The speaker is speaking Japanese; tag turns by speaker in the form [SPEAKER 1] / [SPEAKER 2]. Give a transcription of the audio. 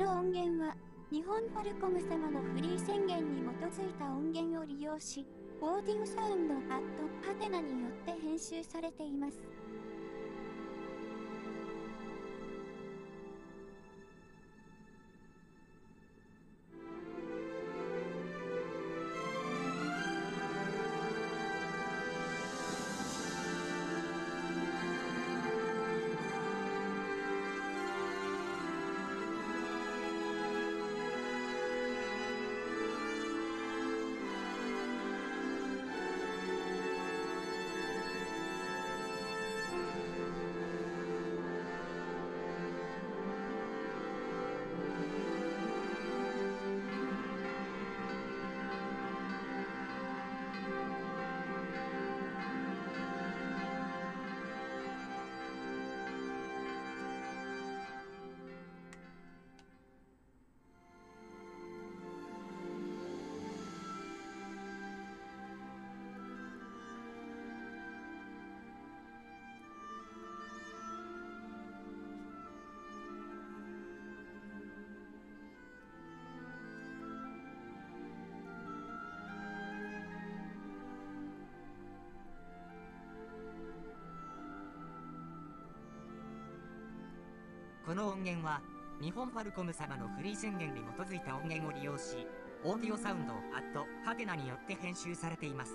[SPEAKER 1] の音源は、日本ファルコム様のフリー宣言に基づいた音源を利用し、オーディオサウンドアットハテナによって編集されています。
[SPEAKER 2] この音源は、日本ファルコム様のフリー宣言に基づいた音源を利用し、オーディオサウンドアットハテナによって編集されています。